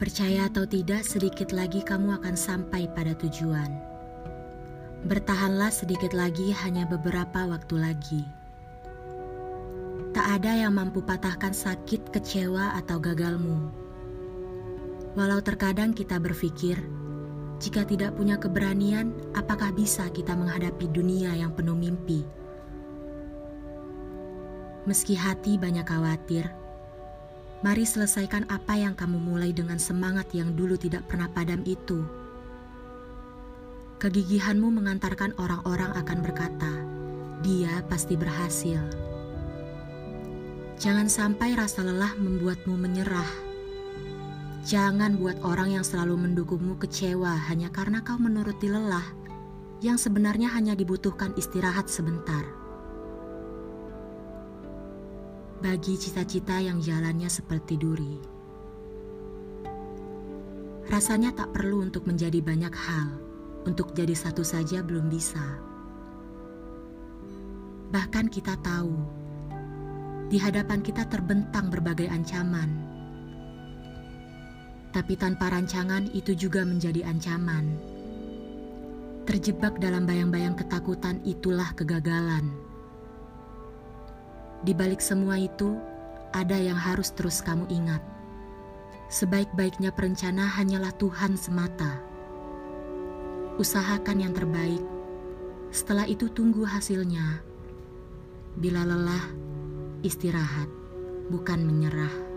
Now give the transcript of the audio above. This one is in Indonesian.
Percaya atau tidak, sedikit lagi kamu akan sampai pada tujuan. Bertahanlah sedikit lagi, hanya beberapa waktu lagi. Tak ada yang mampu patahkan sakit, kecewa, atau gagalmu. Walau terkadang kita berpikir, jika tidak punya keberanian, apakah bisa kita menghadapi dunia yang penuh mimpi? Meski hati banyak khawatir, Mari selesaikan apa yang kamu mulai dengan semangat yang dulu tidak pernah padam itu. Kegigihanmu mengantarkan orang-orang akan berkata, "Dia pasti berhasil." Jangan sampai rasa lelah membuatmu menyerah. Jangan buat orang yang selalu mendukungmu kecewa hanya karena kau menuruti lelah yang sebenarnya hanya dibutuhkan istirahat sebentar bagi cita-cita yang jalannya seperti duri. Rasanya tak perlu untuk menjadi banyak hal, untuk jadi satu saja belum bisa. Bahkan kita tahu, di hadapan kita terbentang berbagai ancaman. Tapi tanpa rancangan itu juga menjadi ancaman. Terjebak dalam bayang-bayang ketakutan itulah kegagalan. Di balik semua itu, ada yang harus terus kamu ingat. Sebaik-baiknya perencana hanyalah Tuhan semata. Usahakan yang terbaik. Setelah itu tunggu hasilnya. Bila lelah, istirahat, bukan menyerah.